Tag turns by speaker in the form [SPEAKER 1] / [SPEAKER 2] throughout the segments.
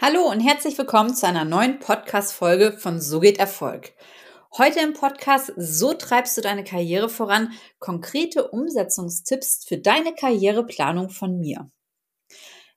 [SPEAKER 1] Hallo und herzlich willkommen zu einer neuen Podcast-Folge von So geht Erfolg. Heute im Podcast So treibst du deine Karriere voran. Konkrete Umsetzungstipps für deine Karriereplanung von mir.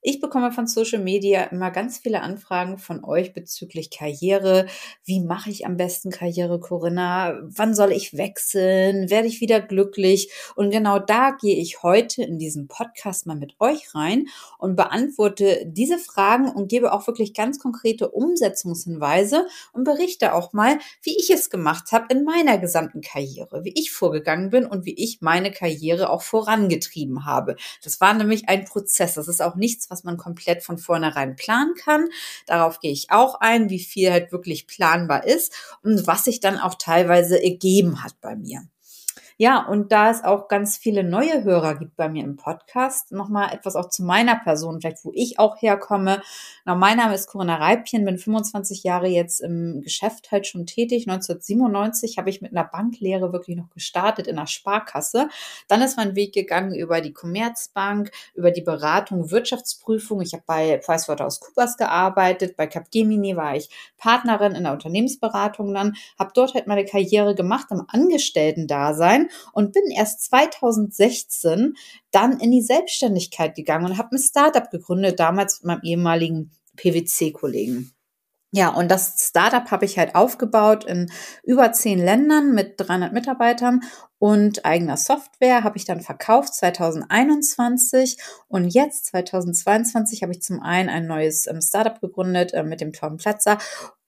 [SPEAKER 1] Ich bekomme von Social Media immer ganz viele Anfragen von euch bezüglich Karriere. Wie mache ich am besten Karriere, Corinna? Wann soll ich wechseln? Werde ich wieder glücklich? Und genau da gehe ich heute in diesem Podcast mal mit euch rein und beantworte diese Fragen und gebe auch wirklich ganz konkrete Umsetzungshinweise und berichte auch mal, wie ich es gemacht habe in meiner gesamten Karriere, wie ich vorgegangen bin und wie ich meine Karriere auch vorangetrieben habe. Das war nämlich ein Prozess. Das ist auch nichts, was man komplett von vornherein planen kann. Darauf gehe ich auch ein, wie viel halt wirklich planbar ist und was sich dann auch teilweise ergeben hat bei mir. Ja, und da es auch ganz viele neue Hörer gibt bei mir im Podcast, nochmal etwas auch zu meiner Person, vielleicht wo ich auch herkomme. Na, mein Name ist Corinna Reipchen, bin 25 Jahre jetzt im Geschäft halt schon tätig. 1997 habe ich mit einer Banklehre wirklich noch gestartet in der Sparkasse. Dann ist mein Weg gegangen über die Commerzbank, über die Beratung, Wirtschaftsprüfung. Ich habe bei PricewaterhouseCoopers gearbeitet, bei Capgemini war ich Partnerin in der Unternehmensberatung dann, habe dort halt meine Karriere gemacht im Angestellten-Dasein und bin erst 2016 dann in die Selbstständigkeit gegangen und habe ein Startup gegründet, damals mit meinem ehemaligen PwC-Kollegen. Ja, und das Startup habe ich halt aufgebaut in über zehn Ländern mit 300 Mitarbeitern und eigener Software habe ich dann verkauft 2021 und jetzt 2022 habe ich zum einen ein neues ähm, Startup gegründet äh, mit dem Tom Platzer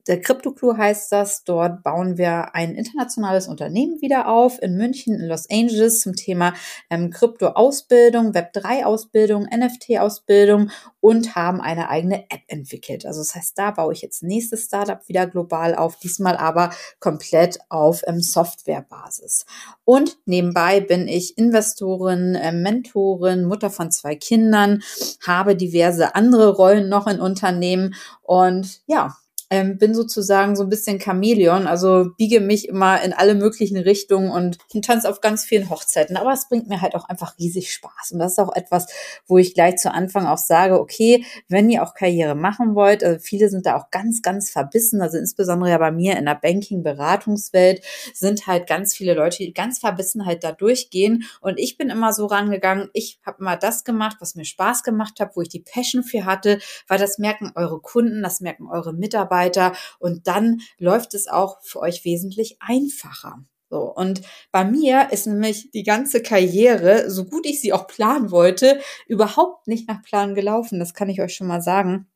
[SPEAKER 1] der Crypto Clue heißt das. Dort bauen wir ein internationales Unternehmen wieder auf in München, in Los Angeles zum Thema ähm, Krypto-Ausbildung, Web3-Ausbildung, NFT-Ausbildung und haben eine eigene App entwickelt. Also das heißt, da baue ich jetzt nächstes Startup wieder global auf, diesmal aber komplett auf ähm, Softwarebasis. Und nebenbei bin ich Investorin, äh, Mentorin, Mutter von zwei Kindern, habe diverse andere Rollen noch in Unternehmen und ja, ähm, bin sozusagen so ein bisschen Chamäleon, also biege mich immer in alle möglichen Richtungen und tanze auf ganz vielen Hochzeiten. Aber es bringt mir halt auch einfach riesig Spaß. Und das ist auch etwas, wo ich gleich zu Anfang auch sage, okay, wenn ihr auch Karriere machen wollt, also viele sind da auch ganz, ganz verbissen, also insbesondere ja bei mir in der Banking-Beratungswelt sind halt ganz viele Leute, die ganz verbissen halt da durchgehen. Und ich bin immer so rangegangen, ich habe immer das gemacht, was mir Spaß gemacht hat, wo ich die Passion für hatte, weil das merken eure Kunden, das merken eure Mitarbeiter, weiter. Und dann läuft es auch für euch wesentlich einfacher. So, und bei mir ist nämlich die ganze Karriere, so gut ich sie auch planen wollte, überhaupt nicht nach Plan gelaufen. Das kann ich euch schon mal sagen.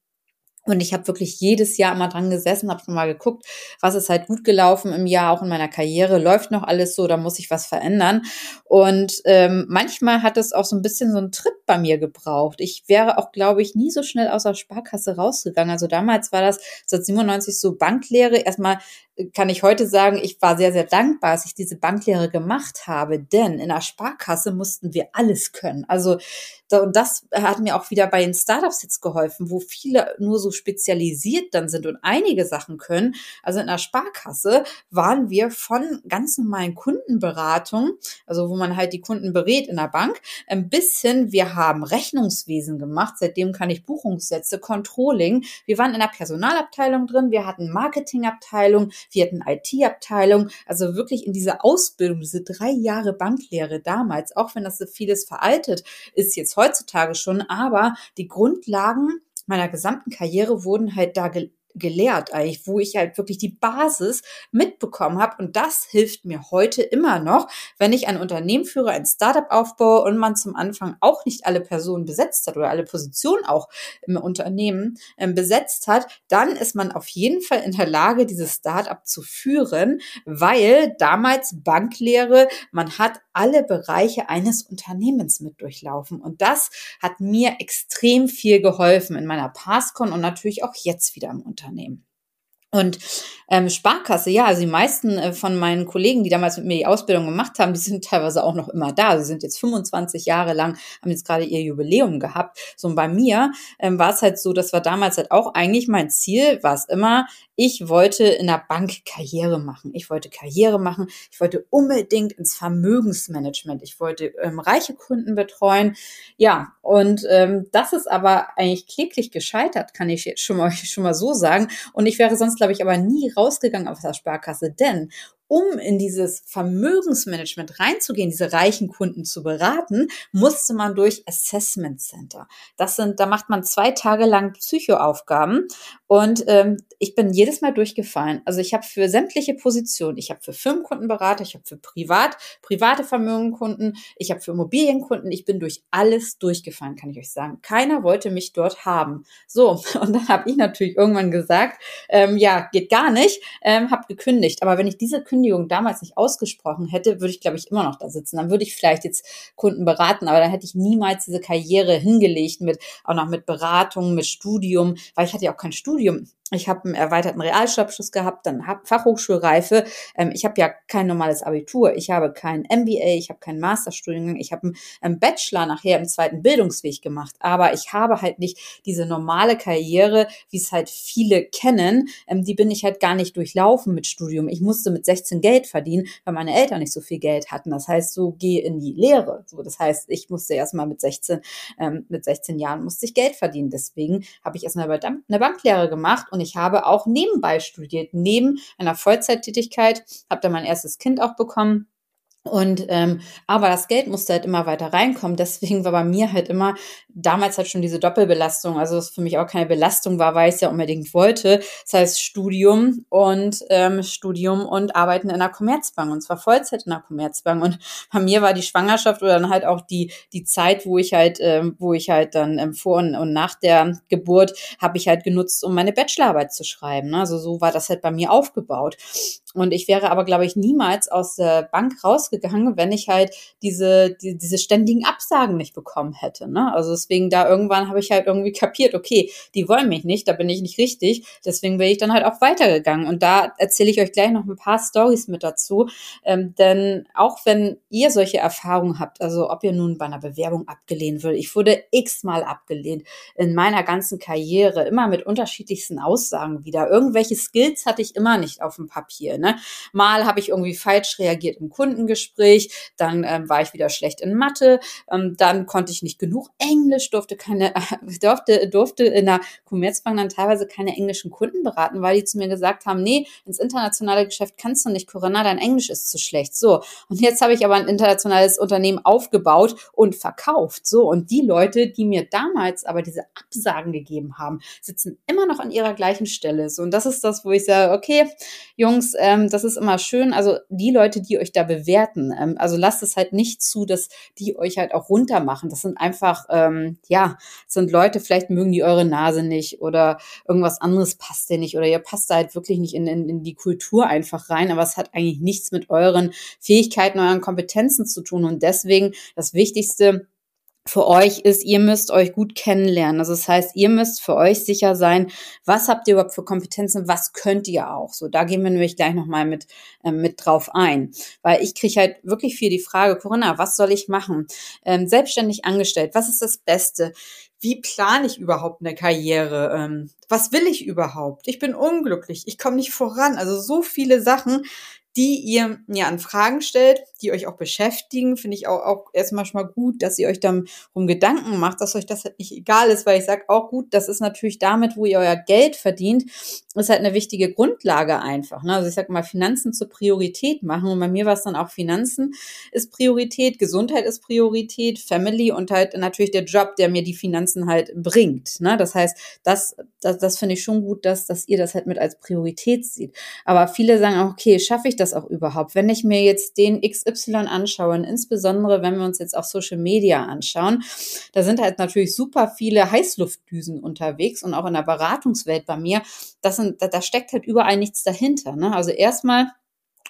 [SPEAKER 1] Und ich habe wirklich jedes Jahr immer dran gesessen, habe schon mal geguckt, was ist halt gut gelaufen im Jahr, auch in meiner Karriere. Läuft noch alles so, da muss ich was verändern. Und ähm, manchmal hat es auch so ein bisschen so einen Tritt bei mir gebraucht. Ich wäre auch, glaube ich, nie so schnell aus der Sparkasse rausgegangen. Also damals war das seit 97 so Banklehre. Erstmal kann ich heute sagen, ich war sehr, sehr dankbar, dass ich diese Banklehre gemacht habe, denn in der Sparkasse mussten wir alles können. Also und das hat mir auch wieder bei den Startups jetzt geholfen, wo viele nur so spezialisiert dann sind und einige Sachen können. Also in der Sparkasse waren wir von ganz normalen Kundenberatungen, also wo man halt die Kunden berät in der Bank, ein bisschen, wir haben Rechnungswesen gemacht, seitdem kann ich Buchungssätze, Controlling. Wir waren in der Personalabteilung drin, wir hatten Marketingabteilung, wir hatten IT-Abteilung, also wirklich in dieser Ausbildung, diese drei Jahre Banklehre damals, auch wenn das so vieles veraltet ist jetzt heutzutage schon, aber die Grundlagen meiner gesamten Karriere wurden halt da gelehrt eigentlich, wo ich halt wirklich die Basis mitbekommen habe. Und das hilft mir heute immer noch, wenn ich ein Unternehmen führe, ein Startup aufbaue und man zum Anfang auch nicht alle Personen besetzt hat oder alle Positionen auch im Unternehmen äh, besetzt hat, dann ist man auf jeden Fall in der Lage, dieses Startup zu führen, weil damals Banklehre, man hat alle Bereiche eines Unternehmens mit durchlaufen. Und das hat mir extrem viel geholfen in meiner Passcon und natürlich auch jetzt wieder im Unternehmen. Unternehmen. Und ähm, Sparkasse, ja, also die meisten äh, von meinen Kollegen, die damals mit mir die Ausbildung gemacht haben, die sind teilweise auch noch immer da. Sie sind jetzt 25 Jahre lang, haben jetzt gerade ihr Jubiläum gehabt. So und bei mir ähm, war es halt so, das war damals halt auch eigentlich mein Ziel, war es immer, ich wollte in der Bank Karriere machen. Ich wollte Karriere machen. Ich wollte unbedingt ins Vermögensmanagement. Ich wollte ähm, reiche Kunden betreuen. Ja, und ähm, das ist aber eigentlich kläglich gescheitert, kann ich schon mal, schon mal so sagen. Und ich wäre sonst, glaube ich, aber nie rausgegangen aus der Sparkasse, denn um in dieses Vermögensmanagement reinzugehen, diese reichen Kunden zu beraten, musste man durch Assessment Center. Das sind, da macht man zwei Tage lang Psychoaufgaben und ähm, ich bin jedes Mal durchgefallen. Also ich habe für sämtliche Positionen, ich habe für Firmenkundenberater, ich habe für Privat, private Vermögenkunden, ich habe für Immobilienkunden, ich bin durch alles durchgefallen, kann ich euch sagen. Keiner wollte mich dort haben. So, und dann habe ich natürlich irgendwann gesagt, ähm, ja, geht gar nicht, ähm, habe gekündigt. Aber wenn ich diese Kündigung damals nicht ausgesprochen hätte, würde ich, glaube ich, immer noch da sitzen. Dann würde ich vielleicht jetzt Kunden beraten, aber dann hätte ich niemals diese Karriere hingelegt mit, auch noch mit Beratung, mit Studium, weil ich hatte ja auch kein Studium ich habe einen erweiterten Realschulabschluss gehabt, dann hab Fachhochschulreife. Ähm, ich habe ja kein normales Abitur. Ich habe kein MBA, ich habe keinen Masterstudiengang, ich habe einen Bachelor nachher im zweiten Bildungsweg gemacht. Aber ich habe halt nicht diese normale Karriere, wie es halt viele kennen. Ähm, die bin ich halt gar nicht durchlaufen mit Studium. Ich musste mit 16 Geld verdienen, weil meine Eltern nicht so viel Geld hatten. Das heißt, so geh in die Lehre. So, das heißt, ich musste erstmal mit 16, ähm, mit 16 Jahren musste ich Geld verdienen. Deswegen habe ich erstmal eine Banklehre gemacht und ich habe auch nebenbei studiert, neben einer Vollzeittätigkeit, habe da mein erstes Kind auch bekommen und ähm, aber das Geld musste halt immer weiter reinkommen. Deswegen war bei mir halt immer damals halt schon diese Doppelbelastung. Also es für mich auch keine Belastung war, weil ich es ja unbedingt wollte. Das heißt Studium und ähm, Studium und Arbeiten in der Commerzbank und zwar Vollzeit in der Commerzbank. Und bei mir war die Schwangerschaft oder dann halt auch die die Zeit, wo ich halt ähm, wo ich halt dann ähm, vor und, und nach der Geburt habe ich halt genutzt, um meine Bachelorarbeit zu schreiben. Ne? Also so war das halt bei mir aufgebaut. Und ich wäre aber, glaube ich, niemals aus der Bank rausgegangen, wenn ich halt diese, die, diese ständigen Absagen nicht bekommen hätte. Ne? Also deswegen da irgendwann habe ich halt irgendwie kapiert, okay, die wollen mich nicht, da bin ich nicht richtig. Deswegen bin ich dann halt auch weitergegangen. Und da erzähle ich euch gleich noch ein paar Stories mit dazu. Ähm, denn auch wenn ihr solche Erfahrungen habt, also ob ihr nun bei einer Bewerbung abgelehnt wird, ich wurde x-mal abgelehnt in meiner ganzen Karriere, immer mit unterschiedlichsten Aussagen wieder. Irgendwelche Skills hatte ich immer nicht auf dem Papier. Ne? Ne? Mal habe ich irgendwie falsch reagiert im Kundengespräch, dann ähm, war ich wieder schlecht in Mathe, ähm, dann konnte ich nicht genug Englisch, durfte keine, äh, durfte, durfte in der Commerzbank dann teilweise keine englischen Kunden beraten, weil die zu mir gesagt haben, nee, ins internationale Geschäft kannst du nicht, Corinna, dein Englisch ist zu schlecht. So, und jetzt habe ich aber ein internationales Unternehmen aufgebaut und verkauft. So, und die Leute, die mir damals aber diese Absagen gegeben haben, sitzen immer noch an ihrer gleichen Stelle. So, und das ist das, wo ich sage, okay, Jungs, ähm, ähm, das ist immer schön. Also die Leute, die euch da bewerten, ähm, also lasst es halt nicht zu, dass die euch halt auch runtermachen. Das sind einfach, ähm, ja, sind Leute, vielleicht mögen die eure Nase nicht oder irgendwas anderes passt dir nicht oder ihr passt da halt wirklich nicht in, in, in die Kultur einfach rein, aber es hat eigentlich nichts mit euren Fähigkeiten, euren Kompetenzen zu tun. Und deswegen das Wichtigste, für euch ist, ihr müsst euch gut kennenlernen. Also das heißt, ihr müsst für euch sicher sein, was habt ihr überhaupt für Kompetenzen, was könnt ihr auch. So, da gehen wir nämlich gleich nochmal mit, äh, mit drauf ein. Weil ich kriege halt wirklich viel die Frage, Corinna, was soll ich machen? Ähm, selbstständig angestellt, was ist das Beste? Wie plane ich überhaupt eine Karriere? Ähm, was will ich überhaupt? Ich bin unglücklich, ich komme nicht voran. Also so viele Sachen, die ihr mir an Fragen stellt, die euch auch beschäftigen. Finde ich auch, auch erstmal schon mal gut, dass ihr euch darum Gedanken macht, dass euch das halt nicht egal ist, weil ich sage auch gut, das ist natürlich damit, wo ihr euer Geld verdient, ist halt eine wichtige Grundlage einfach. Ne? Also ich sage mal, Finanzen zur Priorität machen. Und bei mir war es dann auch Finanzen ist Priorität, Gesundheit ist Priorität, Family und halt natürlich der Job, der mir die Finanzen halt bringt. Ne? Das heißt, das, das, das finde ich schon gut, dass, dass ihr das halt mit als Priorität seht. Aber viele sagen auch, okay, schaffe ich das auch überhaupt? Wenn ich mir jetzt den XY anschaue, und insbesondere wenn wir uns jetzt auch Social Media anschauen, da sind halt natürlich super viele Heißluftdüsen unterwegs und auch in der Beratungswelt bei mir, das sind, da, da steckt halt überall nichts dahinter. Ne? Also erstmal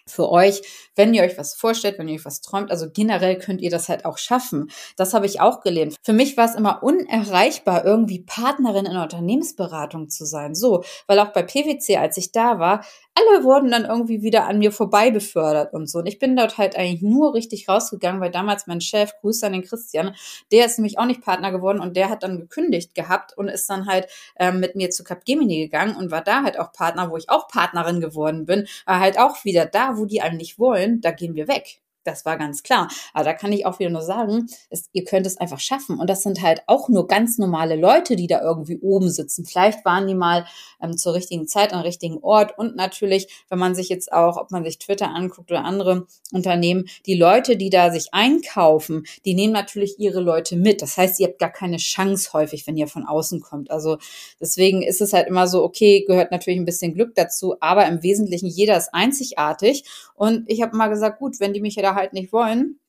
[SPEAKER 1] für euch, wenn ihr euch was vorstellt, wenn ihr euch was träumt. Also generell könnt ihr das halt auch schaffen. Das habe ich auch gelernt. Für mich war es immer unerreichbar, irgendwie Partnerin in der Unternehmensberatung zu sein. So, weil auch bei PwC, als ich da war, alle wurden dann irgendwie wieder an mir vorbei befördert und so. Und ich bin dort halt eigentlich nur richtig rausgegangen, weil damals mein Chef, Grüße an den Christian, der ist nämlich auch nicht Partner geworden und der hat dann gekündigt gehabt und ist dann halt ähm, mit mir zu Capgemini gegangen und war da halt auch Partner, wo ich auch Partnerin geworden bin, war halt auch wieder da, wo die einen nicht wollen, da gehen wir weg. Das war ganz klar. Aber da kann ich auch wieder nur sagen, es, ihr könnt es einfach schaffen. Und das sind halt auch nur ganz normale Leute, die da irgendwie oben sitzen. Vielleicht waren die mal ähm, zur richtigen Zeit am richtigen Ort. Und natürlich, wenn man sich jetzt auch, ob man sich Twitter anguckt oder andere Unternehmen, die Leute, die da sich einkaufen, die nehmen natürlich ihre Leute mit. Das heißt, ihr habt gar keine Chance häufig, wenn ihr von außen kommt. Also deswegen ist es halt immer so, okay, gehört natürlich ein bisschen Glück dazu, aber im Wesentlichen jeder ist einzigartig. Und ich habe mal gesagt, gut, wenn die mich ja da halt nicht wollen,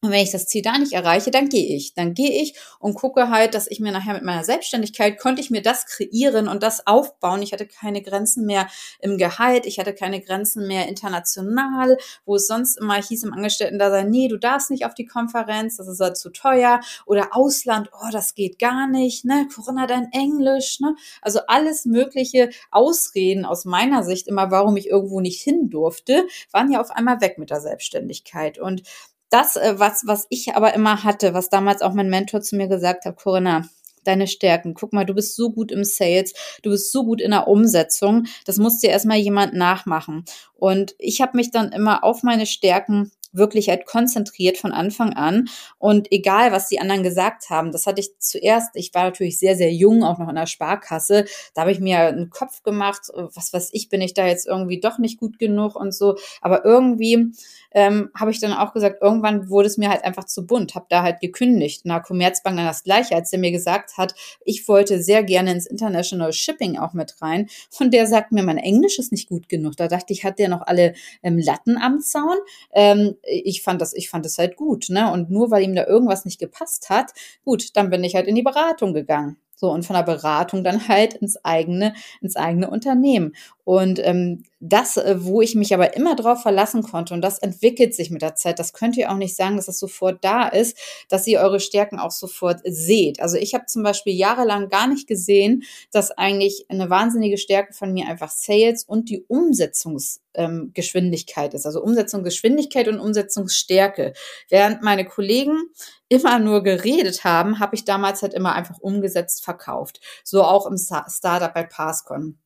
[SPEAKER 1] und wenn ich das Ziel da nicht erreiche, dann gehe ich. Dann gehe ich und gucke halt, dass ich mir nachher mit meiner Selbstständigkeit konnte ich mir das kreieren und das aufbauen. Ich hatte keine Grenzen mehr im Gehalt. Ich hatte keine Grenzen mehr international, wo es sonst immer hieß im Angestellten da sein, nee, du darfst nicht auf die Konferenz, das ist halt zu teuer. Oder Ausland, oh, das geht gar nicht, ne? Corona dein Englisch, ne? Also alles mögliche Ausreden aus meiner Sicht immer, warum ich irgendwo nicht hin durfte, waren ja auf einmal weg mit der Selbstständigkeit. Und das, äh, was, was ich aber immer hatte, was damals auch mein Mentor zu mir gesagt hat, Corinna, deine Stärken. Guck mal, du bist so gut im Sales, du bist so gut in der Umsetzung. Das muss dir erstmal jemand nachmachen. Und ich habe mich dann immer auf meine Stärken wirklich halt konzentriert von Anfang an. Und egal, was die anderen gesagt haben, das hatte ich zuerst, ich war natürlich sehr, sehr jung, auch noch in der Sparkasse. Da habe ich mir einen Kopf gemacht, was weiß ich, bin ich da jetzt irgendwie doch nicht gut genug und so. Aber irgendwie ähm, habe ich dann auch gesagt, irgendwann wurde es mir halt einfach zu bunt, habe da halt gekündigt. Na, Commerzbank dann das gleiche, als der mir gesagt hat, ich wollte sehr gerne ins International Shipping auch mit rein. Und der sagt mir, mein Englisch ist nicht gut genug. Da dachte ich, hat der noch alle ähm, Latten am Zaun? Ähm, ich fand das, ich fand das halt gut, ne? Und nur weil ihm da irgendwas nicht gepasst hat, gut, dann bin ich halt in die Beratung gegangen. So, und von der Beratung dann halt ins eigene, ins eigene Unternehmen. Und ähm, das, äh, wo ich mich aber immer drauf verlassen konnte, und das entwickelt sich mit der Zeit, das könnt ihr auch nicht sagen, dass das sofort da ist, dass ihr eure Stärken auch sofort seht. Also ich habe zum Beispiel jahrelang gar nicht gesehen, dass eigentlich eine wahnsinnige Stärke von mir einfach Sales und die Umsetzungsgeschwindigkeit ähm, ist. Also Umsetzungsgeschwindigkeit und Umsetzungsstärke. Während meine Kollegen immer nur geredet haben, habe ich damals halt immer einfach umgesetzt verkauft. So auch im Startup bei Passcon.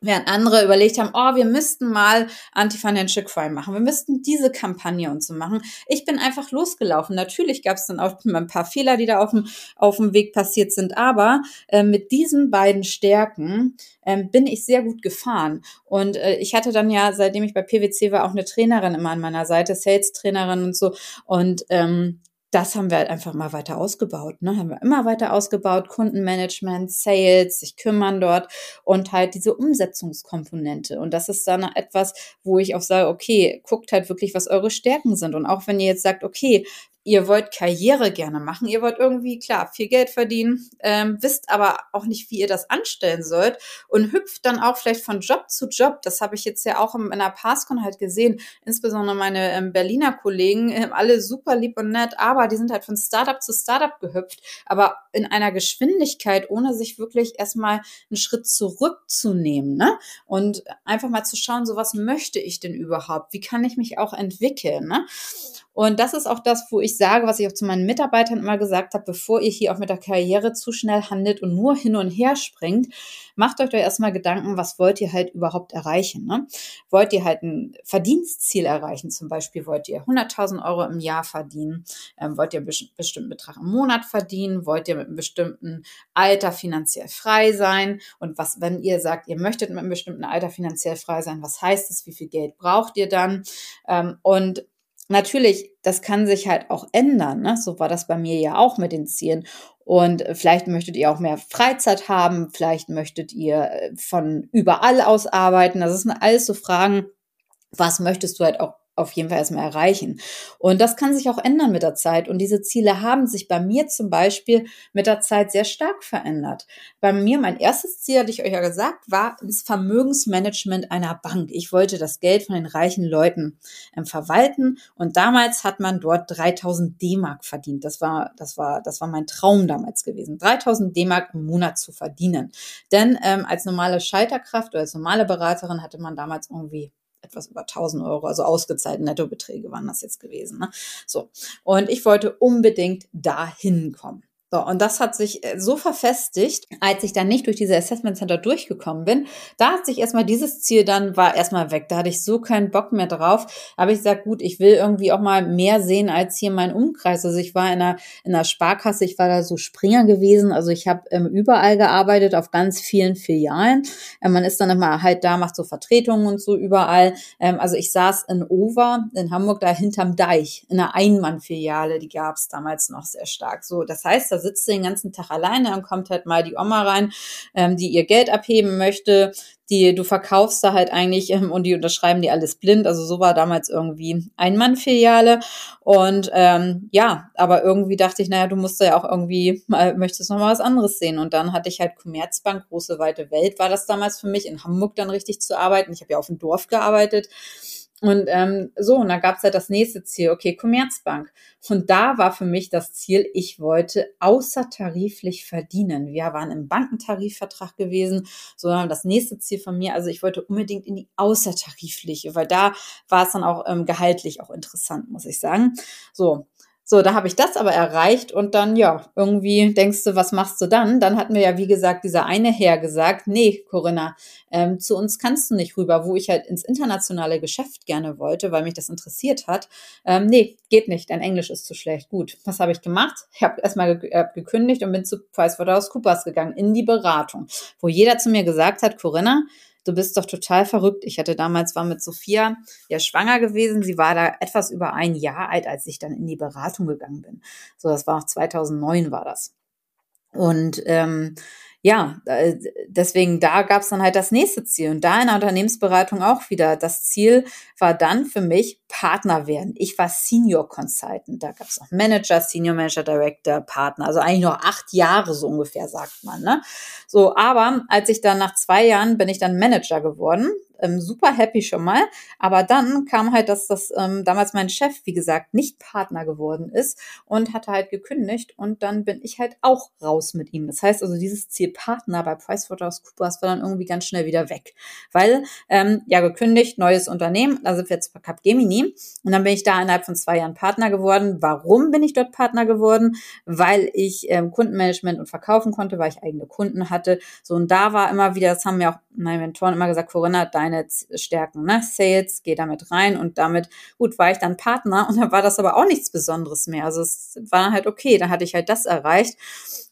[SPEAKER 1] Während andere überlegt haben, oh, wir müssten mal Anti-Financial Crime machen, wir müssten diese Kampagne und so machen. Ich bin einfach losgelaufen. Natürlich gab es dann auch ein paar Fehler, die da auf dem, auf dem Weg passiert sind, aber äh, mit diesen beiden Stärken äh, bin ich sehr gut gefahren. Und äh, ich hatte dann ja, seitdem ich bei PwC war, auch eine Trainerin immer an meiner Seite, Sales-Trainerin und so. Und ähm, das haben wir halt einfach mal weiter ausgebaut. Ne? Haben wir immer weiter ausgebaut, Kundenmanagement, Sales, sich kümmern dort und halt diese Umsetzungskomponente. Und das ist dann etwas, wo ich auch sage, okay, guckt halt wirklich, was eure Stärken sind. Und auch wenn ihr jetzt sagt, okay, ihr wollt Karriere gerne machen, ihr wollt irgendwie, klar, viel Geld verdienen, ähm, wisst aber auch nicht, wie ihr das anstellen sollt und hüpft dann auch vielleicht von Job zu Job. Das habe ich jetzt ja auch in einer Passcon halt gesehen, insbesondere meine ähm, Berliner Kollegen, äh, alle super lieb und nett, aber die sind halt von Startup zu Startup gehüpft, aber in einer Geschwindigkeit, ohne sich wirklich erstmal einen Schritt zurückzunehmen, ne? Und einfach mal zu schauen, so was möchte ich denn überhaupt? Wie kann ich mich auch entwickeln, ne? Und das ist auch das, wo ich sage, was ich auch zu meinen Mitarbeitern immer gesagt habe, bevor ihr hier auch mit der Karriere zu schnell handelt und nur hin und her springt, macht euch doch erstmal Gedanken, was wollt ihr halt überhaupt erreichen? Ne? Wollt ihr halt ein Verdienstziel erreichen? Zum Beispiel wollt ihr 100.000 Euro im Jahr verdienen? Ähm, wollt ihr einen bestimmten Betrag im Monat verdienen? Wollt ihr mit einem bestimmten Alter finanziell frei sein? Und was, wenn ihr sagt, ihr möchtet mit einem bestimmten Alter finanziell frei sein, was heißt es? Wie viel Geld braucht ihr dann? Ähm, und natürlich, das kann sich halt auch ändern. Ne? So war das bei mir ja auch mit den Zielen. Und vielleicht möchtet ihr auch mehr Freizeit haben, vielleicht möchtet ihr äh, von überall aus arbeiten. Das sind alles so Fragen, was möchtest du halt auch auf jeden Fall erstmal erreichen. Und das kann sich auch ändern mit der Zeit. Und diese Ziele haben sich bei mir zum Beispiel mit der Zeit sehr stark verändert. Bei mir, mein erstes Ziel, hatte ich euch ja gesagt, war das Vermögensmanagement einer Bank. Ich wollte das Geld von den reichen Leuten ähm, verwalten. Und damals hat man dort 3000 D-Mark verdient. Das war, das war, das war mein Traum damals gewesen. 3000 D-Mark im Monat zu verdienen. Denn ähm, als normale Scheiterkraft oder als normale Beraterin hatte man damals irgendwie etwas über 1000 Euro, also ausgezahlte Nettobeträge waren das jetzt gewesen. Ne? So. Und ich wollte unbedingt dahin kommen. So, und das hat sich äh, so verfestigt, als ich dann nicht durch diese Assessment Center durchgekommen bin. Da hat sich erstmal dieses Ziel dann, war erstmal weg. Da hatte ich so keinen Bock mehr drauf. Aber ich sag, gut, ich will irgendwie auch mal mehr sehen als hier mein Umkreis. Also ich war in einer, in einer Sparkasse, ich war da so Springer gewesen. Also ich habe ähm, überall gearbeitet, auf ganz vielen Filialen. Ähm, man ist dann immer halt da, macht so Vertretungen und so überall. Ähm, also ich saß in Over, in Hamburg, da hinterm Deich, in einer Einmann-Filiale, die gab es damals noch sehr stark. So, das heißt, da sitzt den ganzen Tag alleine, dann kommt halt mal die Oma rein, ähm, die ihr Geld abheben möchte, die du verkaufst da halt eigentlich ähm, und die unterschreiben die alles blind. Also so war damals irgendwie Ein-Mann-Filiale. Und ähm, ja, aber irgendwie dachte ich, naja, du musst ja auch irgendwie mal, möchtest noch mal was anderes sehen. Und dann hatte ich halt Commerzbank, große weite Welt, war das damals für mich, in Hamburg dann richtig zu arbeiten. Ich habe ja auf dem Dorf gearbeitet. Und ähm, so, und dann gab es halt das nächste Ziel, okay, Commerzbank. Und da war für mich das Ziel, ich wollte außertariflich verdienen. Wir waren im Bankentarifvertrag gewesen, so das nächste Ziel von mir, also ich wollte unbedingt in die außertarifliche, weil da war es dann auch ähm, gehaltlich auch interessant, muss ich sagen. So, so, da habe ich das aber erreicht und dann, ja, irgendwie denkst du, was machst du dann? Dann hat mir ja, wie gesagt, dieser eine Herr gesagt, nee, Corinna, ähm, zu uns kannst du nicht rüber, wo ich halt ins internationale Geschäft gerne wollte, weil mich das interessiert hat. Ähm, nee, geht nicht, dein Englisch ist zu schlecht. Gut, was habe ich gemacht? Ich habe erstmal äh, gekündigt und bin zu PricewaterhouseCoopers gegangen, in die Beratung, wo jeder zu mir gesagt hat, Corinna, du bist doch total verrückt. Ich hatte damals, war mit Sophia ja schwanger gewesen. Sie war da etwas über ein Jahr alt, als ich dann in die Beratung gegangen bin. So, das war auch 2009 war das. Und ähm, ja, deswegen da gab es dann halt das nächste Ziel. Und da in der Unternehmensberatung auch wieder. Das Ziel war dann für mich Partner werden. Ich war Senior Consultant. Da gab es auch Manager, Senior Manager, Director, Partner. Also eigentlich noch acht Jahre so ungefähr, sagt man. Ne? So, aber als ich dann nach zwei Jahren bin ich dann Manager geworden ähm, super happy schon mal. Aber dann kam halt, dass das ähm, damals mein Chef, wie gesagt, nicht Partner geworden ist und hatte halt gekündigt und dann bin ich halt auch raus mit ihm. Das heißt also, dieses Ziel Partner bei PricewaterhouseCoopers war dann irgendwie ganz schnell wieder weg. Weil, ähm, ja, gekündigt, neues Unternehmen, also jetzt bei Capgemini und dann bin ich da innerhalb von zwei Jahren Partner geworden. Warum bin ich dort Partner geworden? Weil ich ähm, Kundenmanagement und verkaufen konnte, weil ich eigene Kunden hatte. So und da war immer wieder, das haben mir auch meine Mentoren immer gesagt, Corinna, dein meine Stärken, ne? Sales, gehe damit rein und damit, gut, war ich dann Partner und dann war das aber auch nichts Besonderes mehr. Also es war halt okay, da hatte ich halt das erreicht.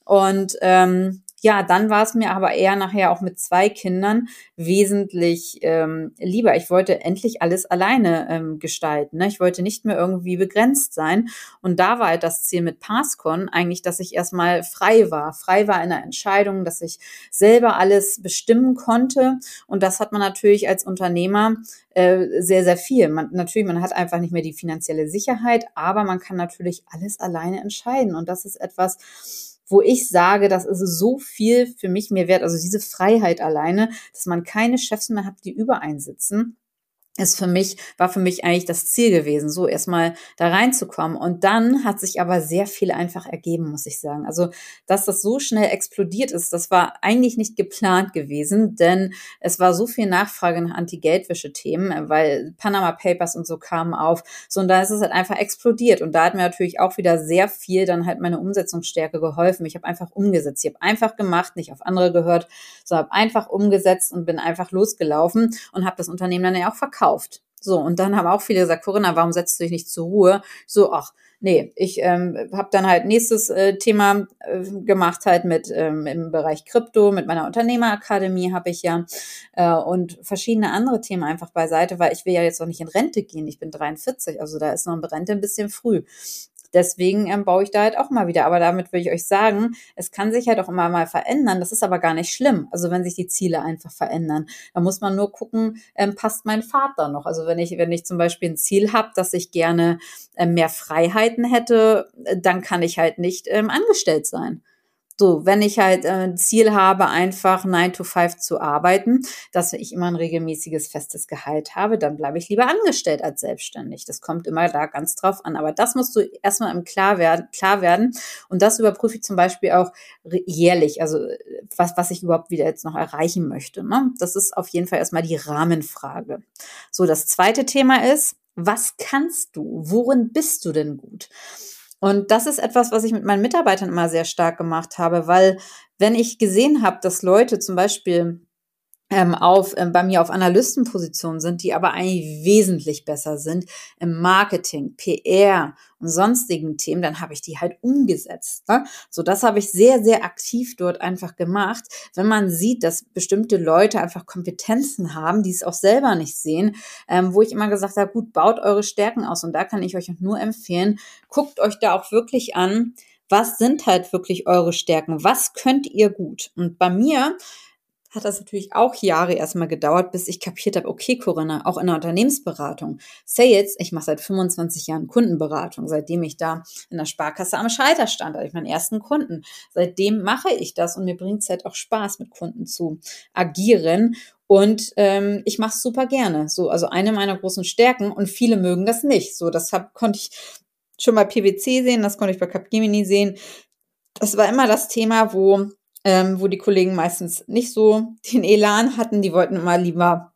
[SPEAKER 1] Und ähm, ja, dann war es mir aber eher nachher auch mit zwei Kindern wesentlich ähm, lieber. Ich wollte endlich alles alleine ähm, gestalten. Ne? Ich wollte nicht mehr irgendwie begrenzt sein. Und da war halt das Ziel mit Passcon eigentlich, dass ich erstmal frei war. Frei war in der Entscheidung, dass ich selber alles bestimmen konnte. Und das hat man natürlich als Unternehmer äh, sehr, sehr viel. Man, natürlich, man hat einfach nicht mehr die finanzielle Sicherheit, aber man kann natürlich alles alleine entscheiden. Und das ist etwas, wo ich sage, das ist so viel für mich mehr wert. Also diese Freiheit alleine, dass man keine Chefs mehr hat, die über einsitzen ist für mich, war für mich eigentlich das Ziel gewesen, so erstmal da reinzukommen. Und dann hat sich aber sehr viel einfach ergeben, muss ich sagen. Also, dass das so schnell explodiert ist, das war eigentlich nicht geplant gewesen, denn es war so viel Nachfrage nach Anti-Geldwäsche-Themen, weil Panama Papers und so kamen auf. So, und da ist es halt einfach explodiert. Und da hat mir natürlich auch wieder sehr viel dann halt meine Umsetzungsstärke geholfen. Ich habe einfach umgesetzt. Ich habe einfach gemacht, nicht auf andere gehört, sondern habe einfach umgesetzt und bin einfach losgelaufen und habe das Unternehmen dann ja auch verkauft verkauft. So, und dann haben auch viele gesagt, Corinna, warum setzt du dich nicht zur Ruhe? So, ach, nee, ich ähm, habe dann halt nächstes äh, Thema äh, gemacht, halt mit ähm, im Bereich Krypto, mit meiner Unternehmerakademie habe ich ja äh, und verschiedene andere Themen einfach beiseite, weil ich will ja jetzt auch nicht in Rente gehen. Ich bin 43, also da ist noch ein Rente ein bisschen früh. Deswegen ähm, baue ich da halt auch mal wieder. Aber damit will ich euch sagen, es kann sich halt auch immer mal verändern. Das ist aber gar nicht schlimm. Also wenn sich die Ziele einfach verändern. Da muss man nur gucken, ähm, passt mein Vater noch. Also wenn ich, wenn ich zum Beispiel ein Ziel habe, dass ich gerne äh, mehr Freiheiten hätte, äh, dann kann ich halt nicht ähm, angestellt sein. So, wenn ich halt äh, ein Ziel habe, einfach 9 to 5 zu arbeiten, dass ich immer ein regelmäßiges festes Gehalt habe, dann bleibe ich lieber angestellt als selbstständig. Das kommt immer da ganz drauf an. Aber das musst du erstmal im klar werden, klar werden. Und das überprüfe ich zum Beispiel auch jährlich. Also was, was ich überhaupt wieder jetzt noch erreichen möchte. Ne? Das ist auf jeden Fall erstmal die Rahmenfrage. So, das zweite Thema ist, was kannst du? Worin bist du denn gut? Und das ist etwas, was ich mit meinen Mitarbeitern immer sehr stark gemacht habe, weil wenn ich gesehen habe, dass Leute zum Beispiel ähm, auf, ähm, bei mir auf Analystenpositionen sind, die aber eigentlich wesentlich besser sind im Marketing, PR und sonstigen Themen, dann habe ich die halt umgesetzt. Ne? So, das habe ich sehr, sehr aktiv dort einfach gemacht. Wenn man sieht, dass bestimmte Leute einfach Kompetenzen haben, die es auch selber nicht sehen, ähm, wo ich immer gesagt habe, gut, baut eure Stärken aus. Und da kann ich euch nur empfehlen, guckt euch da auch wirklich an, was sind halt wirklich eure Stärken? Was könnt ihr gut? Und bei mir hat das natürlich auch Jahre erstmal gedauert, bis ich kapiert habe, okay, Corinna, auch in der Unternehmensberatung, Sales, ich mache seit 25 Jahren Kundenberatung, seitdem ich da in der Sparkasse am Schalter stand, hatte ich meinen ersten Kunden. Seitdem mache ich das und mir bringt es halt auch Spaß, mit Kunden zu agieren. Und ähm, ich mache es super gerne. So, also eine meiner großen Stärken und viele mögen das nicht. So, das hab, konnte ich schon bei PwC sehen, das konnte ich bei Capgemini sehen. Das war immer das Thema, wo ähm, wo die Kollegen meistens nicht so den Elan hatten. Die wollten immer lieber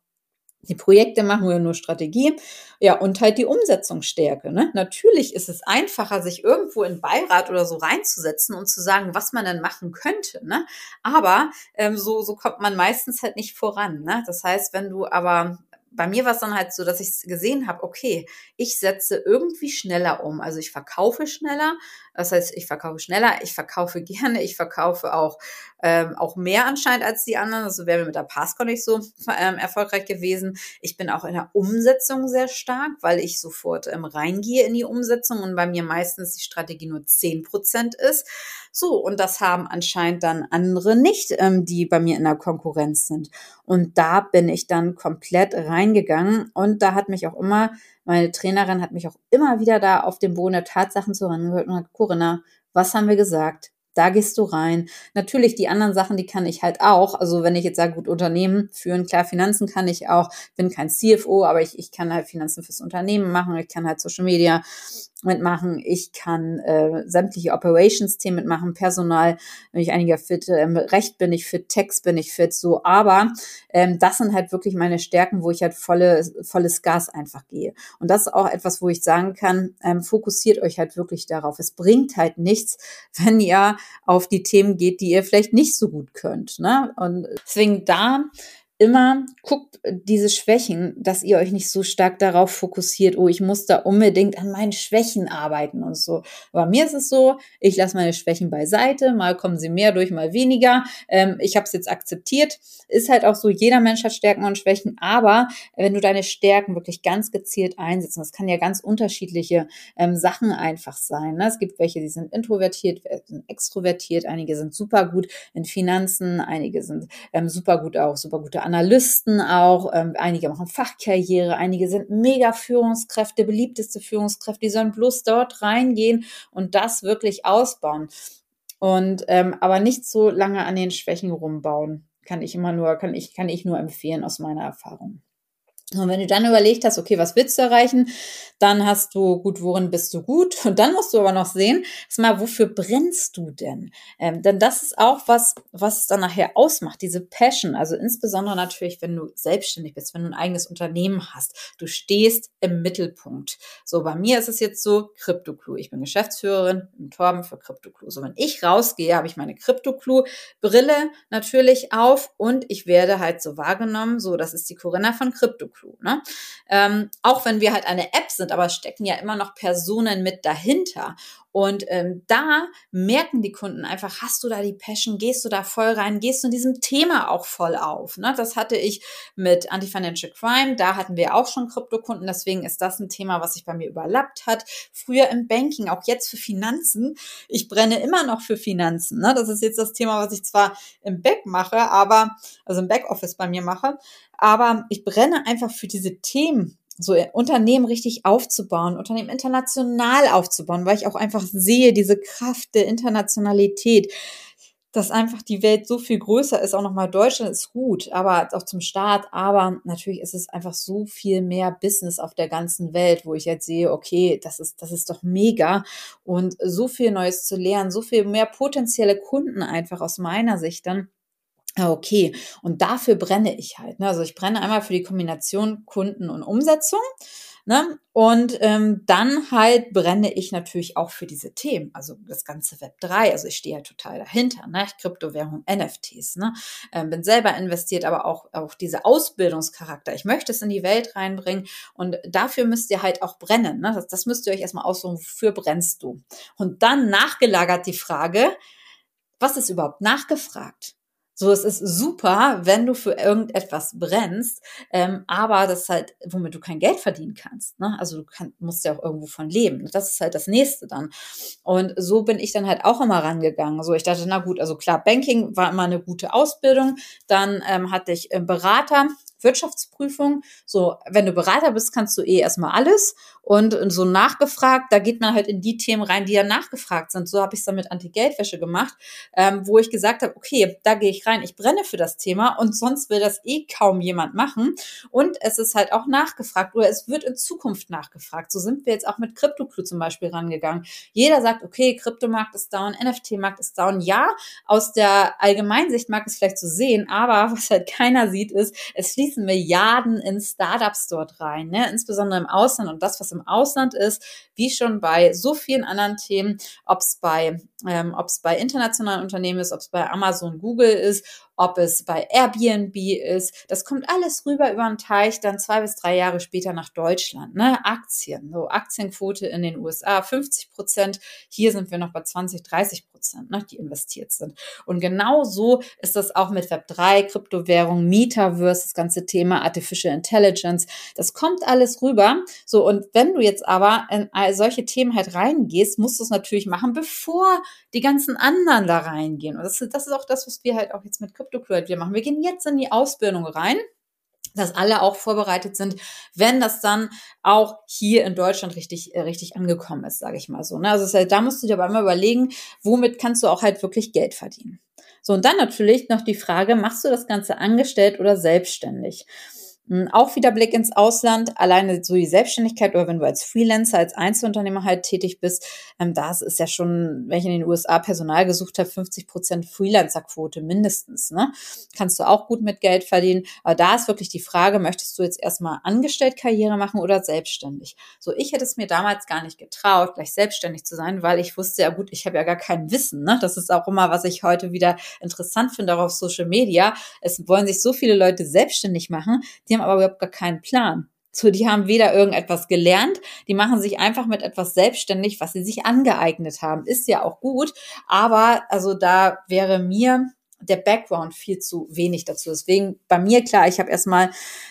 [SPEAKER 1] die Projekte machen oder nur Strategie. Ja, und halt die Umsetzungsstärke. Ne? Natürlich ist es einfacher, sich irgendwo in Beirat oder so reinzusetzen und zu sagen, was man dann machen könnte. Ne? Aber ähm, so, so kommt man meistens halt nicht voran. Ne? Das heißt, wenn du aber bei mir war es dann halt so, dass ich gesehen habe, okay, ich setze irgendwie schneller um. Also ich verkaufe schneller, das heißt, ich verkaufe schneller, ich verkaufe gerne, ich verkaufe auch, ähm, auch mehr anscheinend als die anderen. Also wäre mir mit der Passcon nicht so ähm, erfolgreich gewesen. Ich bin auch in der Umsetzung sehr stark, weil ich sofort ähm, reingehe in die Umsetzung und bei mir meistens die Strategie nur zehn Prozent ist. So, und das haben anscheinend dann andere nicht, ähm, die bei mir in der Konkurrenz sind. Und da bin ich dann komplett reingegangen und da hat mich auch immer meine Trainerin hat mich auch immer wieder da auf dem Boden der Tatsachen zurangehört und hat, Corinna, was haben wir gesagt? Da gehst du rein. Natürlich, die anderen Sachen, die kann ich halt auch. Also wenn ich jetzt sage, gut, Unternehmen führen, klar, Finanzen kann ich auch. Bin kein CFO, aber ich, ich kann halt Finanzen fürs Unternehmen machen. Ich kann halt Social Media mitmachen. Ich kann äh, sämtliche Operations-Themen mitmachen, Personal bin ich einiger fit, ähm, Recht bin ich fit, Text bin ich fit, so. Aber ähm, das sind halt wirklich meine Stärken, wo ich halt volle, volles Gas einfach gehe. Und das ist auch etwas, wo ich sagen kann, ähm, fokussiert euch halt wirklich darauf. Es bringt halt nichts, wenn ihr auf die Themen geht, die ihr vielleicht nicht so gut könnt. Ne? Und deswegen da immer guckt diese Schwächen, dass ihr euch nicht so stark darauf fokussiert, oh, ich muss da unbedingt an meinen Schwächen arbeiten und so. Aber mir ist es so, ich lasse meine Schwächen beiseite, mal kommen sie mehr durch, mal weniger. Ähm, ich habe es jetzt akzeptiert. Ist halt auch so, jeder Mensch hat Stärken und Schwächen, aber wenn du deine Stärken wirklich ganz gezielt einsetzt, das kann ja ganz unterschiedliche ähm, Sachen einfach sein. Ne? Es gibt welche, die sind introvertiert, sind extrovertiert, einige sind super gut in Finanzen, einige sind ähm, super gut auch, super gute Analysten auch, ähm, einige machen Fachkarriere, einige sind mega Führungskräfte, beliebteste Führungskräfte, die sollen bloß dort reingehen und das wirklich ausbauen. Und ähm, aber nicht so lange an den Schwächen rumbauen. Kann ich immer nur, kann ich, kann ich nur empfehlen aus meiner Erfahrung. Und wenn du dann überlegt hast, okay, was willst du erreichen, dann hast du, gut, worin bist du gut? Und dann musst du aber noch sehen, mal, wofür brennst du denn? Ähm, denn das ist auch was, was es dann nachher ausmacht, diese Passion. Also insbesondere natürlich, wenn du selbstständig bist, wenn du ein eigenes Unternehmen hast. Du stehst im Mittelpunkt. So, bei mir ist es jetzt so, CryptoClue. Ich bin Geschäftsführerin im Torben für CryptoClue. So, wenn ich rausgehe, habe ich meine CryptoClue-Brille natürlich auf und ich werde halt so wahrgenommen, so, das ist die Corinna von CryptoClue. CryptoCrew. Ne? Ähm, auch wenn wir halt eine App sind, aber stecken ja immer noch Personen mit dahinter. Und ähm, da merken die Kunden einfach, hast du da die Passion, gehst du da voll rein, gehst du in diesem Thema auch voll auf. Ne? Das hatte ich mit Anti-Financial Crime, da hatten wir auch schon Kryptokunden, deswegen ist das ein Thema, was sich bei mir überlappt hat. Früher im Banking, auch jetzt für Finanzen. Ich brenne immer noch für Finanzen. Ne? Das ist jetzt das Thema, was ich zwar im Back mache, aber, also im Backoffice bei mir mache, aber ich brenne einfach für diese Themen so Unternehmen richtig aufzubauen, Unternehmen international aufzubauen, weil ich auch einfach sehe, diese Kraft der Internationalität, dass einfach die Welt so viel größer ist, auch nochmal Deutschland ist gut, aber auch zum Start, aber natürlich ist es einfach so viel mehr Business auf der ganzen Welt, wo ich jetzt sehe, okay, das ist, das ist doch mega. Und so viel Neues zu lernen, so viel mehr potenzielle Kunden einfach aus meiner Sicht dann okay, und dafür brenne ich halt. Ne? Also ich brenne einmal für die Kombination Kunden und Umsetzung. Ne? Und ähm, dann halt brenne ich natürlich auch für diese Themen, also das ganze Web 3. Also ich stehe ja total dahinter, ne? Kryptowährung, NFTs, ne? Ähm, bin selber investiert, aber auch auch diese Ausbildungscharakter. Ich möchte es in die Welt reinbringen und dafür müsst ihr halt auch brennen. Ne? Das, das müsst ihr euch erstmal aussuchen, wofür brennst du? Und dann nachgelagert die Frage, was ist überhaupt nachgefragt? So, es ist super, wenn du für irgendetwas brennst, ähm, aber das ist halt, womit du kein Geld verdienen kannst. Ne? Also du kann, musst ja auch irgendwo von leben. Das ist halt das nächste dann. Und so bin ich dann halt auch immer rangegangen. So, ich dachte, na gut, also klar, Banking war immer eine gute Ausbildung. Dann ähm, hatte ich äh, Berater, Wirtschaftsprüfung. So, wenn du Berater bist, kannst du eh erstmal alles. Und so nachgefragt, da geht man halt in die Themen rein, die ja nachgefragt sind. So habe ich es dann mit Anti-Geldwäsche gemacht, ähm, wo ich gesagt habe, okay, da gehe ich rein, ich brenne für das Thema und sonst will das eh kaum jemand machen. Und es ist halt auch nachgefragt oder es wird in Zukunft nachgefragt. So sind wir jetzt auch mit CryptoClue zum Beispiel rangegangen. Jeder sagt, okay, Kryptomarkt ist down, NFT-Markt ist down. Ja, aus der Allgemeinsicht mag es vielleicht so sehen, aber was halt keiner sieht, ist, es fließen Milliarden in Startups dort rein, ne? insbesondere im Ausland. Und das, was im Ausland ist, wie schon bei so vielen anderen Themen, ob es bei, ähm, ob es bei internationalen Unternehmen ist, ob es bei Amazon, Google ist, ob es bei Airbnb ist. Das kommt alles rüber über den Teich, dann zwei bis drei Jahre später nach Deutschland. Ne? Aktien, so Aktienquote in den USA 50 Prozent. Hier sind wir noch bei 20, 30 Prozent, ne, die investiert sind. Und genau so ist das auch mit Web3, Kryptowährung, Metaverse, das ganze Thema Artificial Intelligence. Das kommt alles rüber. So, und wenn du jetzt aber in solche Themen halt reingehst, musst du es natürlich machen, bevor die ganzen anderen da reingehen. Und das, das ist auch das, was wir halt auch jetzt mit Krypto Kryptocurate wir machen. Wir gehen jetzt in die Ausbildung rein dass alle auch vorbereitet sind, wenn das dann auch hier in Deutschland richtig, äh, richtig angekommen ist, sage ich mal so. Ne? Also halt, da musst du dir aber immer überlegen, womit kannst du auch halt wirklich Geld verdienen. So, und dann natürlich noch die Frage, machst du das Ganze angestellt oder selbstständig? Hm, auch wieder Blick ins Ausland, alleine so die Selbstständigkeit oder wenn du als Freelancer, als Einzelunternehmer halt tätig bist, ähm, das ist ja schon, wenn ich in den USA Personal gesucht habe, 50 Prozent Freelancer-Quote mindestens. Ne? Kannst du auch gut mit Geld verdienen. Aber da ist wirklich die Frage, möchtest du jetzt erstmal angestellt Karriere machen oder selbstständig? So, ich hätte es mir damals gar nicht getraut, gleich selbstständig zu sein, weil ich wusste, ja gut, ich habe ja gar kein Wissen. Ne? Das ist auch immer, was ich heute wieder interessant finde, auch auf Social Media. Es wollen sich so viele Leute selbstständig machen, die haben aber überhaupt gar keinen Plan. So, die haben weder irgendetwas gelernt, die machen sich einfach mit etwas selbstständig, was sie sich angeeignet haben. Ist ja auch gut, aber also da wäre mir der Background viel zu wenig dazu. Deswegen bei mir klar, ich habe erstmal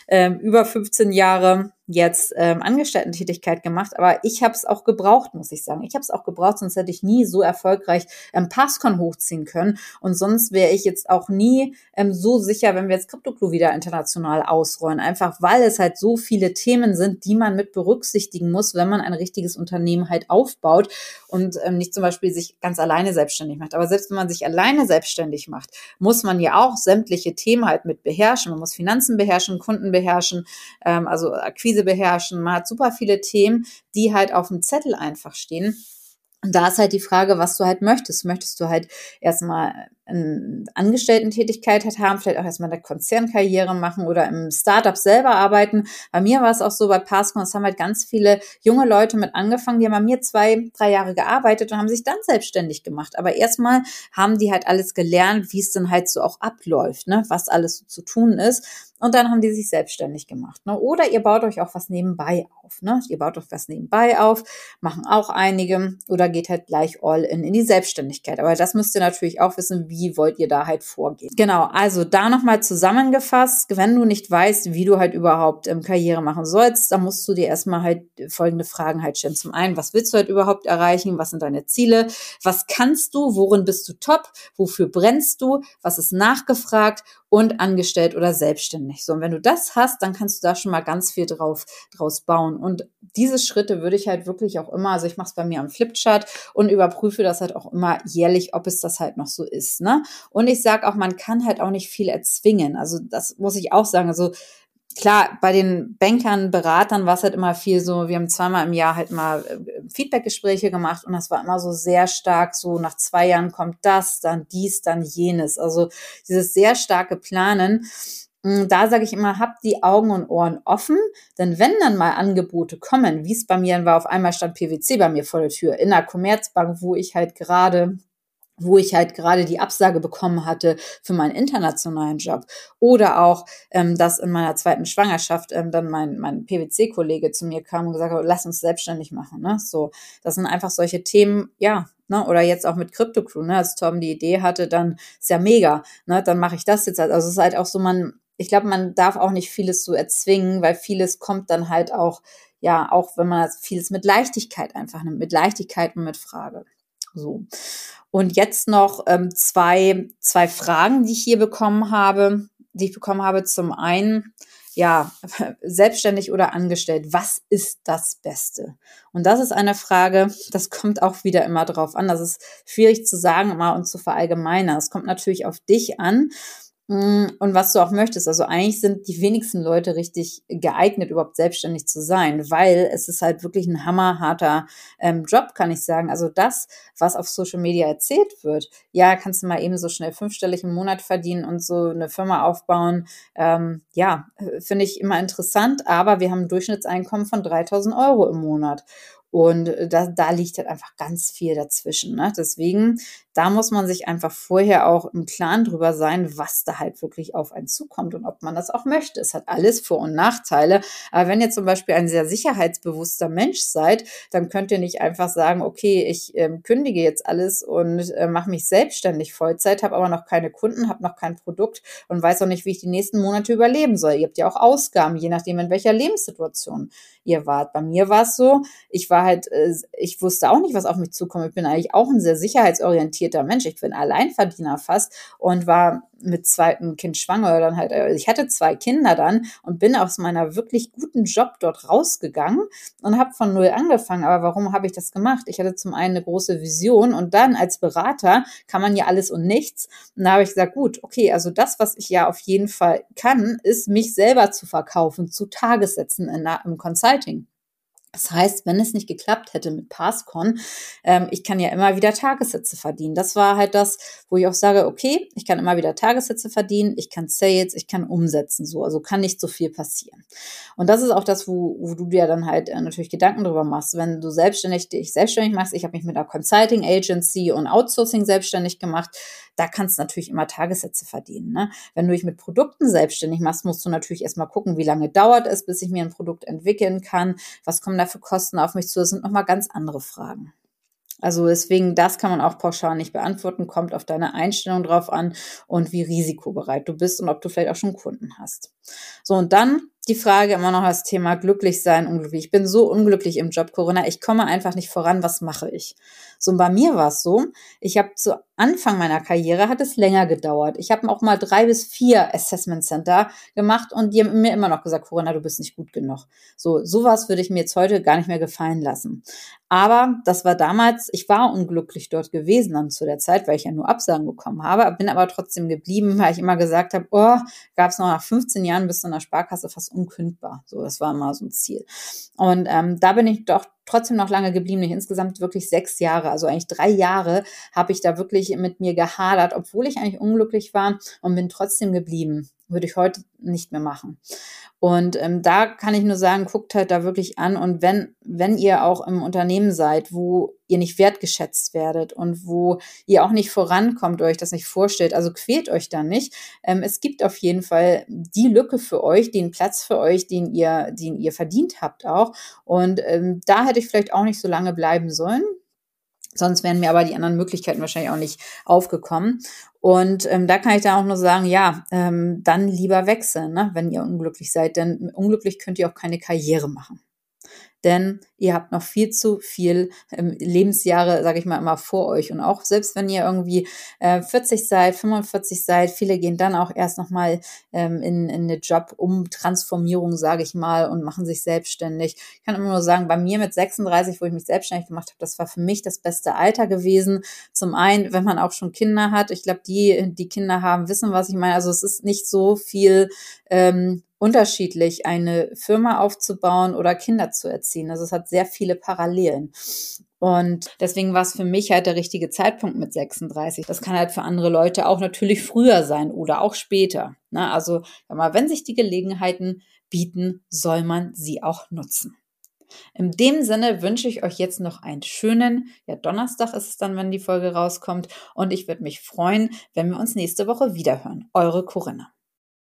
[SPEAKER 1] ähm, über 15 Jahre jetzt ähm, Angestellten-Tätigkeit gemacht, aber ich habe es auch gebraucht, muss ich sagen. Ich habe es auch gebraucht, sonst hätte ich nie so erfolgreich ähm, Passcon hochziehen können und sonst wäre ich jetzt auch nie ähm, so sicher, wenn wir jetzt CryptoClue wieder international ausrollen, einfach weil es halt so viele Themen sind, die man mit berücksichtigen muss, wenn man ein richtiges Unternehmen halt aufbaut und ähm, nicht zum Beispiel sich ganz alleine selbstständig macht. Aber selbst wenn man sich alleine selbstständig macht, muss man ja auch sämtliche Themen halt mit beherrschen. Man muss Finanzen beherrschen, Kunden beherrschen, ähm, also Akquise Akquise beherrschen. Man hat super viele Themen, die halt auf dem Zettel einfach stehen. Und da ist halt die Frage, was du halt möchtest. Möchtest du halt erstmal Angestellten-Tätigkeit halt haben, vielleicht auch erstmal eine Konzernkarriere machen oder im Startup selber arbeiten. Bei mir war es auch so bei Passcon, es haben halt ganz viele junge Leute mit angefangen, die haben bei mir zwei, drei Jahre gearbeitet und haben sich dann selbstständig gemacht. Aber erstmal haben die halt alles gelernt, wie es dann halt so auch abläuft, ne? was alles so zu tun ist. Und dann haben die sich selbstständig gemacht. Ne? Oder ihr baut euch auch was nebenbei auf. Ne? Ihr baut euch was nebenbei auf, machen auch einige oder geht halt gleich all in in die Selbstständigkeit. Aber das müsst ihr natürlich auch wissen, wie wollt ihr da halt vorgehen. Genau, also da nochmal zusammengefasst, wenn du nicht weißt, wie du halt überhaupt ähm, Karriere machen sollst, dann musst du dir erstmal halt folgende Fragen halt stellen. Zum einen, was willst du halt überhaupt erreichen? Was sind deine Ziele? Was kannst du? Worin bist du top? Wofür brennst du? Was ist nachgefragt? Und angestellt oder selbstständig. So, und wenn du das hast, dann kannst du da schon mal ganz viel drauf, draus bauen. Und diese Schritte würde ich halt wirklich auch immer, also ich mache es bei mir am Flipchart und überprüfe das halt auch immer jährlich, ob es das halt noch so ist. Ne? Und ich sage auch, man kann halt auch nicht viel erzwingen. Also das muss ich auch sagen. Also klar, bei den Bankern, Beratern war es halt immer viel so, wir haben zweimal im Jahr halt mal äh, Feedbackgespräche gemacht und das war immer so sehr stark, so nach zwei Jahren kommt das, dann dies, dann jenes. Also dieses sehr starke Planen. Mm, da sage ich immer, habt die Augen und Ohren offen, denn wenn dann mal Angebote kommen, wie es bei mir war, auf einmal stand PwC bei mir vor der Tür in der Commerzbank, wo ich halt gerade wo ich halt gerade die Absage bekommen hatte für meinen internationalen Job. Oder auch, ähm, dass in meiner zweiten Schwangerschaft ähm, dann mein, mein PwC-Kollege zu mir kam und gesagt hat, lass uns selbstständig machen. Ne? So, das sind einfach solche Themen, ja, ne? oder jetzt auch mit CryptoCrew, ne? als Tom die Idee hatte, dann ist ja mega, ne? dann mache ich das jetzt. Halt. Also es ist halt auch so, man, ich glaube, man darf auch nicht vieles so erzwingen, weil vieles kommt dann halt auch, ja, auch wenn man vieles mit Leichtigkeit einfach nimmt, mit Leichtigkeit und mit Frage. So. Und jetzt noch ähm, zwei, zwei Fragen, die ich hier bekommen habe, die ich bekommen habe. Zum einen, ja, selbstständig oder angestellt, was ist das Beste? Und das ist eine Frage, das kommt auch wieder immer drauf an. Das ist schwierig zu sagen immer und zu verallgemeinern. Es kommt natürlich auf dich an. Mm, und was du auch möchtest. Also eigentlich sind die wenigsten Leute richtig geeignet, überhaupt selbstständig zu sein, weil es ist halt wirklich ein hammerharter ähm, Job, kann ich sagen. Also das, was auf Social Media erzählt wird, ja, kannst du mal eben so schnell fünfstellig im Monat verdienen und so eine Firma aufbauen. Ähm, ja, finde ich immer interessant, aber wir haben ein Durchschnittseinkommen von 3000 Euro im Monat. Und äh, da, da liegt halt einfach ganz viel dazwischen. Ne? Deswegen, da muss man sich einfach vorher auch im Klaren drüber sein, was da halt wirklich auf einen zukommt und ob man das auch möchte. Es hat alles Vor- und Nachteile. Aber wenn ihr zum Beispiel ein sehr sicherheitsbewusster Mensch seid, dann könnt ihr nicht einfach sagen, okay, ich ähm, kündige jetzt alles und äh, mache mich selbstständig Vollzeit, habe aber noch keine Kunden, habe noch kein Produkt und weiß auch nicht, wie ich die nächsten Monate überleben soll. Ihr habt ja auch Ausgaben, je nachdem, in welcher Lebenssituation ihr wart. Bei mir war es so, ich war halt, äh, ich wusste auch nicht, was auf mich zukommt. Ich bin eigentlich auch ein sehr sicherheitsorientierter Mensch. Ich bin Alleinverdiener fast und war mit zweitem Kind schwanger dann halt, äh, ich hatte zwei Kinder dann und bin aus meiner wirklich guten Job dort rausgegangen und habe von null angefangen. Aber warum habe ich das gemacht? Ich hatte zum einen eine große Vision und dann als Berater kann man ja alles und nichts. Und da habe ich gesagt, gut, okay, also das, was ich ja auf jeden Fall kann, ist mich selber zu verkaufen, zu Tagessätzen im Consulting. Das heißt, wenn es nicht geklappt hätte mit Passcon, ähm, ich kann ja immer wieder Tagessätze verdienen. Das war halt das, wo ich auch sage, okay, ich kann immer wieder Tagessätze verdienen, ich kann Sales, ich kann umsetzen, so, also kann nicht so viel passieren. Und das ist auch das, wo, wo du dir dann halt äh, natürlich Gedanken drüber machst, wenn du selbstständig dich selbstständig machst. Ich habe mich mit einer Consulting Agency und Outsourcing selbstständig gemacht da kannst du natürlich immer Tagessätze verdienen. Ne? Wenn du dich mit Produkten selbstständig machst, musst du natürlich erstmal gucken, wie lange dauert es, bis ich mir ein Produkt entwickeln kann, was kommen da für Kosten auf mich zu, das sind nochmal ganz andere Fragen. Also deswegen, das kann man auch pauschal nicht beantworten, kommt auf deine Einstellung drauf an und wie risikobereit du bist und ob du vielleicht auch schon Kunden hast. So, und dann die Frage immer noch das Thema glücklich sein, unglücklich. Ich bin so unglücklich im Job Corona, ich komme einfach nicht voran, was mache ich? So, und bei mir war es so, ich habe zu Anfang meiner Karriere hat es länger gedauert. Ich habe auch mal drei bis vier Assessment Center gemacht und die haben mir immer noch gesagt, Corinna, du bist nicht gut genug. So, sowas würde ich mir jetzt heute gar nicht mehr gefallen lassen. Aber das war damals, ich war unglücklich dort gewesen dann zu der Zeit, weil ich ja nur Absagen bekommen habe, bin aber trotzdem geblieben, weil ich immer gesagt habe, oh, gab es noch nach 15 Jahren bis zu einer Sparkasse fast unkündbar. So, das war immer so ein Ziel. Und ähm, da bin ich doch trotzdem noch lange geblieben, nicht insgesamt wirklich sechs Jahre, also eigentlich drei Jahre habe ich da wirklich mit mir gehadert, obwohl ich eigentlich unglücklich war und bin trotzdem geblieben. Würde ich heute nicht mehr machen. Und ähm, da kann ich nur sagen, guckt halt da wirklich an. Und wenn, wenn ihr auch im Unternehmen seid, wo ihr nicht wertgeschätzt werdet und wo ihr auch nicht vorankommt, euch das nicht vorstellt, also quält euch da nicht. Ähm, es gibt auf jeden Fall die Lücke für euch, den Platz für euch, den ihr, den ihr verdient habt auch. Und ähm, da hätte ich vielleicht auch nicht so lange bleiben sollen. Sonst wären mir aber die anderen Möglichkeiten wahrscheinlich auch nicht aufgekommen. Und ähm, da kann ich da auch nur sagen, ja, ähm, dann lieber wechseln, ne, wenn ihr unglücklich seid. Denn unglücklich könnt ihr auch keine Karriere machen denn ihr habt noch viel zu viel ähm, Lebensjahre, sage ich mal, immer vor euch. Und auch selbst wenn ihr irgendwie äh, 40 seid, 45 seid, viele gehen dann auch erst nochmal ähm, in, in eine Job-Umtransformierung, sage ich mal, und machen sich selbstständig. Ich kann immer nur sagen, bei mir mit 36, wo ich mich selbstständig gemacht habe, das war für mich das beste Alter gewesen. Zum einen, wenn man auch schon Kinder hat. Ich glaube, die, die Kinder haben, wissen, was ich meine. Also es ist nicht so viel ähm, unterschiedlich, eine Firma aufzubauen oder Kinder zu erziehen. Also es hat sehr viele Parallelen. Und deswegen war es für mich halt der richtige Zeitpunkt mit 36. Das kann halt für andere Leute auch natürlich früher sein oder auch später. Ne? Also, wenn sich die Gelegenheiten bieten, soll man sie auch nutzen. In dem Sinne wünsche ich euch jetzt noch einen schönen, ja, Donnerstag ist es dann, wenn die Folge rauskommt. Und ich würde mich freuen, wenn wir uns nächste Woche wiederhören. Eure Corinna.